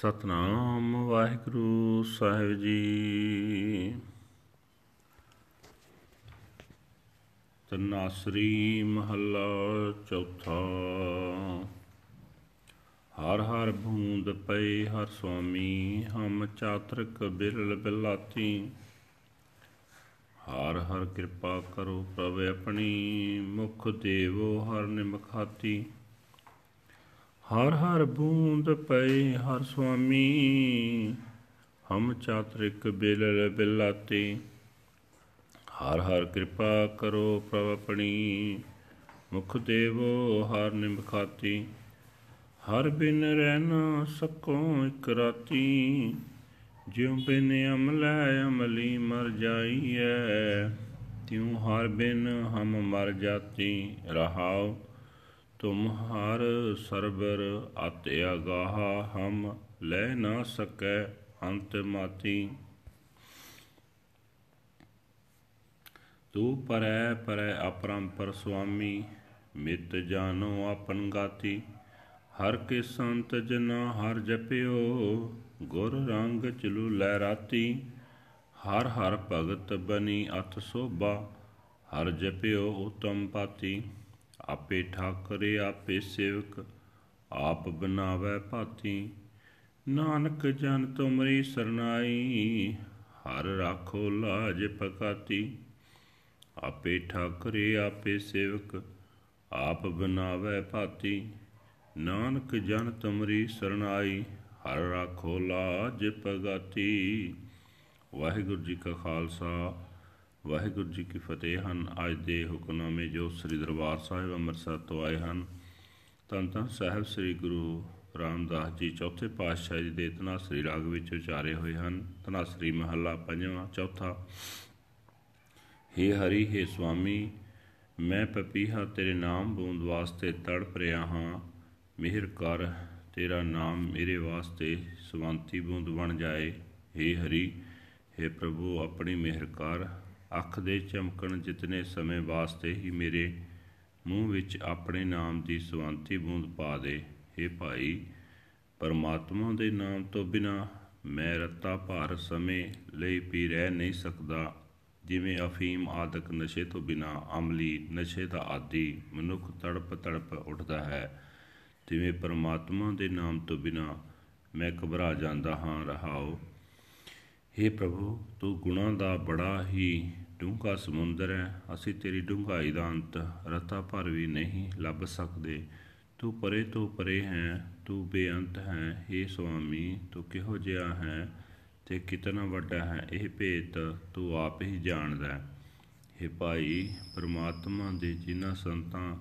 ਸਤਨਾਮ ਵਾਹਿਗੁਰੂ ਸਾਹਿਬ ਜੀ। ਤਨਾਸਰੀ ਮਹੱਲਾ ਚੌਥਾ। ਹਰ ਹਰ ਬੂੰਦ ਪਏ ਹਰ ਸੁਆਮੀ ਹਮ ਚਾਤਰਕ ਬਿਰਲ ਬਿਲਾਤੀ। ਹਰ ਹਰ ਕਿਰਪਾ ਕਰੋ ਪ੍ਰਭ ਆਪਣੀ, ਮੁਖ ਦੇਵੋ ਹਰ ਨਿਮਖਾਤੀ ਹਰ ਹਰ ਬੂੰਦ ਪਏ ਹਰ ਸੁਆਮੀ, ਹਮ ਚਾਤ੍ਰਿਕ ਬਿਲਲ ਬਿਲਾਤੇ। ਹਰ ਹਰ ਕਿਰਪਾ ਕਰੋ ਪ੍ਰਭ ਆਪਣੀ, ਮੁਖ ਦੇਵੋ ਹਰ ਨਿਮਖਾਤੀ ਹਰ ਬਿਨ ਰਹਿ ਨਾ ਸਕੋ ਇਕ ਰਾਤੀ, ਜਿਉ ਬਿਨ ਅਮਲੈ ਅਮਲੀ ਮਰ ਜਾਈਐ। ਤਿਉ ਹਰ ਬਿਨ ਹਮ ਮਰ ਜਾਤੀ, ਰਹਾਉ ਤੁਮ ਹਰ ਸਰਬਰ ਅਤ ਅਗਾਹ ਹਮ ਲੈ ਨਾ ਸਕੈ ਅੰਤ ਮਾਤੀ। ਤੂ ਪਰੈ ਪਰੈ ਅਪਰੰਪਰ ਸੁਆਮੀ, ਮਿਤ ਜਾਨੋ ਆਪਨ ਗਾਤੀ। ਹਰ ਕੇ ਸੰਤ ਜਨਾ ਹਰ ਜਪਿਓ, ਗੁਰ ਰੰਗ ਚਲੂ ਲੈ ਰਾਤੀ। ਹਰ ਹਰ ਭਗਤ ਬਨੀ ਅਤ ਸੋਭਾ, ਹਰ ਜਪਿਓ ਉਤਮ ਪਾਤੀ। ਆਪੇ ਠਾਕਰੇ, ਆਪੇ ਸੇਵਕ, ਆਪ ਬਨਾਵੇ ਭਾਤੀ। ਨਾਨਕ ਜਨ ਤੁਮਰੀ ਸਰਨਾਈ, ਹਰ ਰਾਖੋ ਲਾਜ ਪਕਾਤੀ। ਆਪੇ ਠਾਕਰੇ, ਆਪੇ ਸੇਵਕ, ਆਪ ਬਨਾਵੇ ਭਾਤੀ। ਨਾਨਕ ਜਨ ਤੁਮਰੀ ਸਰਨਾਈ, ਹਰ ਰਾਖੋ ਲਾਜ ਪਗਾਤੀ। ਵਾਹਿਗੁਰੂ ਜੀ ਕਾ ਖਾਲਸਾ ਵਾਹਿਗੁਰੂ ਜੀ ਕੀ ਫਤਿਹ ਹਨ। ਅੱਜ ਦੇ ਹੁਕਮਨਾਮੇ ਜੋ ਸ੍ਰੀ ਦਰਬਾਰ ਸਾਹਿਬ ਅੰਮ੍ਰਿਤਸਰ ਤੋਂ ਆਏ ਹਨ, ਤਨ ਤਨ ਸਾਹਿਬ ਸ੍ਰੀ ਗੁਰੂ ਰਾਮਦਾਸ ਜੀ ਚੌਥੇ ਪਾਤਸ਼ਾਹ ਜੀ ਦੇ ਤਨਾਸਰੀ ਰਾਗ ਵਿੱਚ ਉਚਾਰੇ ਹੋਏ ਹਨ। ਤਨਾਸਰੀ ਮਹੱਲਾ ਪੰਜਵਾਂ, ਚੌਥਾ, ਹੇ ਹਰੀ, ਹੇ ਸੁਆਮੀ ਮੈਂ ਪਪੀਹਾ ਤੇਰੇ ਨਾਮ ਬੂੰਦ ਵਾਸਤੇ ਤੜਪ ਰਿਹਾ ਹਾਂ। ਮਿਹਰ ਕਰ, ਤੇਰਾ ਨਾਮ ਮੇਰੇ ਵਾਸਤੇ ਸਵੰਤੀ ਬੂੰਦ ਬਣ ਜਾਏ। ਹੇ ਹਰੀ, ਹੇ ਪ੍ਰਭੂ, ਆਪਣੀ ਮਿਹਰ ਕਰ। ਅੱਖ ਦੇ ਚਮਕਣ ਜਿਤਨੇ ਸਮੇਂ ਵਾਸਤੇ ਹੀ ਮੇਰੇ ਮੂੰਹ ਵਿੱਚ ਆਪਣੇ ਨਾਮ ਦੀ ਸਵੰਤੀ ਬੂੰਦ ਪਾ ਦੇ। हे ਭਾਈ, ਪਰਮਾਤਮਾ ਦੇ ਨਾਮ ਤੋਂ ਬਿਨਾ ਮੈਂ ਰਤਾ ਭਾਰ ਸਮੇਂ ਲਈ ਪੀ ਰਹਿ ਨਹੀਂ ਸਕਦਾ। ਜਿਵੇਂ ਅਫੀਮ ਆਦਿਕ ਨਸ਼ੇ ਤੋਂ ਬਿਨਾ ਅਮਲੀ ਨਸ਼ੇ ਦਾ ਆਦੀ ਮਨੁੱਖ ਤੜਪ ਤੜਪ ਉੱਠਦਾ ਹੈ। ਜਿਵੇਂ ਪਰਮਾਤਮਾ ਦੇ ਨਾਮ ਤੋਂ ਬਿਨਾ ਮੈਂ ਘਬਰਾ ਜਾਂਦਾ ਹਾਂ, ਰਹਾਓ। हे ਪ੍ਰਭੂ ਤੂੰ ਗੁਣਾ ਦਾ ਬੜਾ ਹੀ ਡੂੰਘਾ ਸਮੁੰਦਰ ਹੈ ਅਸੀਂ ਤੇਰੀ ਡੂੰਘਾਈ ਦਾ ਅੰਤ ਰਤਾ ਭਰ ਵੀ ਨਹੀਂ ਲੱਭ ਸਕਦੇ ਤੂੰ ਪਰੇ ਤੋਂ ਪਰੇ ਹੈ ਤੂੰ ਬੇਅੰਤ ਹੈ हे ਸੁਆਮੀ ਤੂੰ ਕਿਹੋ ਜਿਹਾ ਹੈ ਤੇ ਕਿਤਨਾ ਵੱਡਾ ਹੈ ਇਹ ਭੇਤ ਤੂੰ ਆਪ ਹੀ ਜਾਣਦਾ ਹੈ हे ਭਾਈ ਪਰਮਾਤਮਾ ਦੇ ਜਿਨ੍ਹਾਂ ਸੰਤਾਂ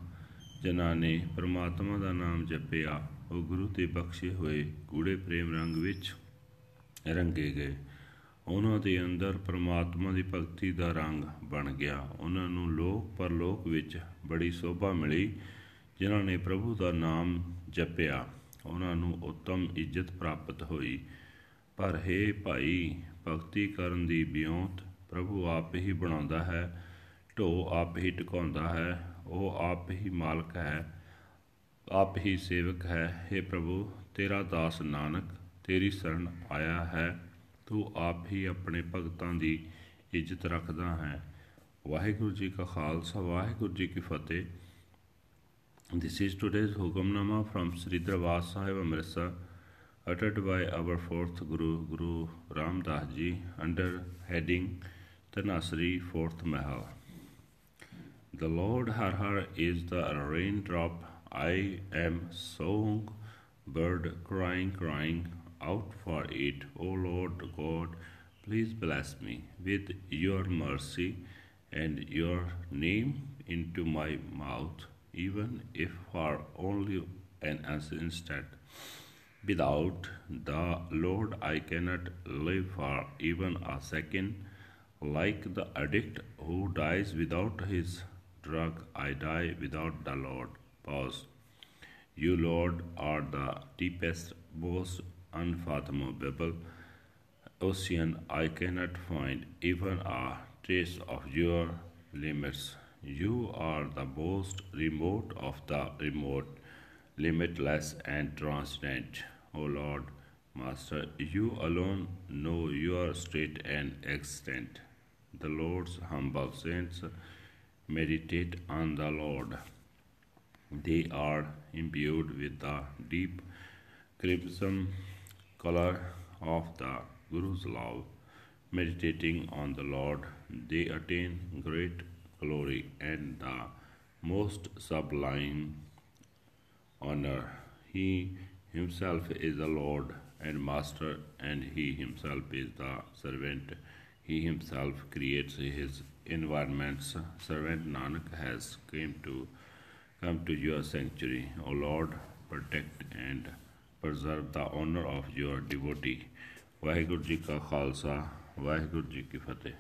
ਜਨਾਂ ਨੇ ਪਰਮਾਤਮਾ ਦਾ ਨਾਮ ਜਪਿਆ ਉਹ ਗੁਰੂ ਤੇ ਬਖਸ਼ੇ ਹੋਏ ਗੂੜੇ ਪ੍ਰੇਮ ਰੰਗ ਵਿੱਚ ਰੰਗੇ ਗਏ ਉਹਨਾਂ ਦੇ ਅੰਦਰ ਪਰਮਾਤਮਾ ਦੀ ਭਗਤੀ ਦਾ ਰੰਗ ਬਣ ਗਿਆ। ਉਹਨਾਂ ਨੂੰ ਲੋਕ ਪਰਲੋਕ ਵਿੱਚ ਬੜੀ ਸੋਭਾ ਮਿਲੀ, ਜਿਨ੍ਹਾਂ ਨੇ ਪ੍ਰਭੂ ਦਾ ਨਾਮ ਜਪਿਆ। ਉਹਨਾਂ ਨੂੰ ਉੱਤਮ ਇੱਜ਼ਤ ਪ੍ਰਾਪਤ ਹੋਈ। ਪਰ ਹੈ ਭਾਈ, ਭਗਤੀ ਕਰਨ ਦੀ ਬਿਉਂਤ ਪ੍ਰਭੂ ਆਪ ਹੀ ਬਣਾਉਂਦਾ ਹੈ ਢੋ ਆਪ ਹੀ ਟਿਕਾਉਂਦਾ ਹੈ, ਉਹ ਆਪ ਹੀ ਮਾਲਕ ਹੈ, ਆਪ ਹੀ ਸੇਵਕ ਹੈ। हे ਪ੍ਰਭੂ, ਤੇਰਾ ਦਾਸ ਨਾਨਕ, ਤੇਰੀ ਸ਼ਰਨ ਆਇਆ ਹੈ। ਤੂੰ ਆਪ ਹੀ ਆਪਣੇ ਭਗਤਾਂ ਦੀ ਇੱਜ਼ਤ ਰੱਖਦਾ ਹੈ ਵਾਹਿਗੁਰੂ ਜੀ ਕਾ ਖਾਲਸਾ ਵਾਹਿਗੁਰੂ ਜੀ ਕੀ ਫਤਿਹ This is today's Hukamnama from Sri Darbar Sahib Amritsar uttered by our fourth Guru, Guru Ram Das Ji under heading Tanasri Fourth Mahal. The Lord Har Har is the raindrop. I am song bird crying, crying out for it. O Lord God, please bless me with your mercy and your name into my mouth, even if for only an instant. Without the Lord, I cannot live for even a second. Like the addict who dies without his drug, I die without the Lord. Pause. You, Lord, are the deepest, most unfathomable ocean. I cannot find even a trace of your limits. You are the most remote of the remote, limitless and transcendent. O Lord, Master, you alone know your state and extent. The Lord's humble saints meditate on the Lord. They are imbued with the deep crimson color of the Guru's love. Meditating on the Lord, they attain great glory and the most sublime honor. He himself is the Lord and Master, and he himself is the servant. He himself creates his environments. Servant Nanak has came to come to your sanctuary. O Lord, protect and preserve the honor of your devotee. Waheguru ji ਕਾ ਖਾਲਸਾ ਵਾਹਿਗੁਰੂ ਜੀ ਕੀ ਫਤਿਹ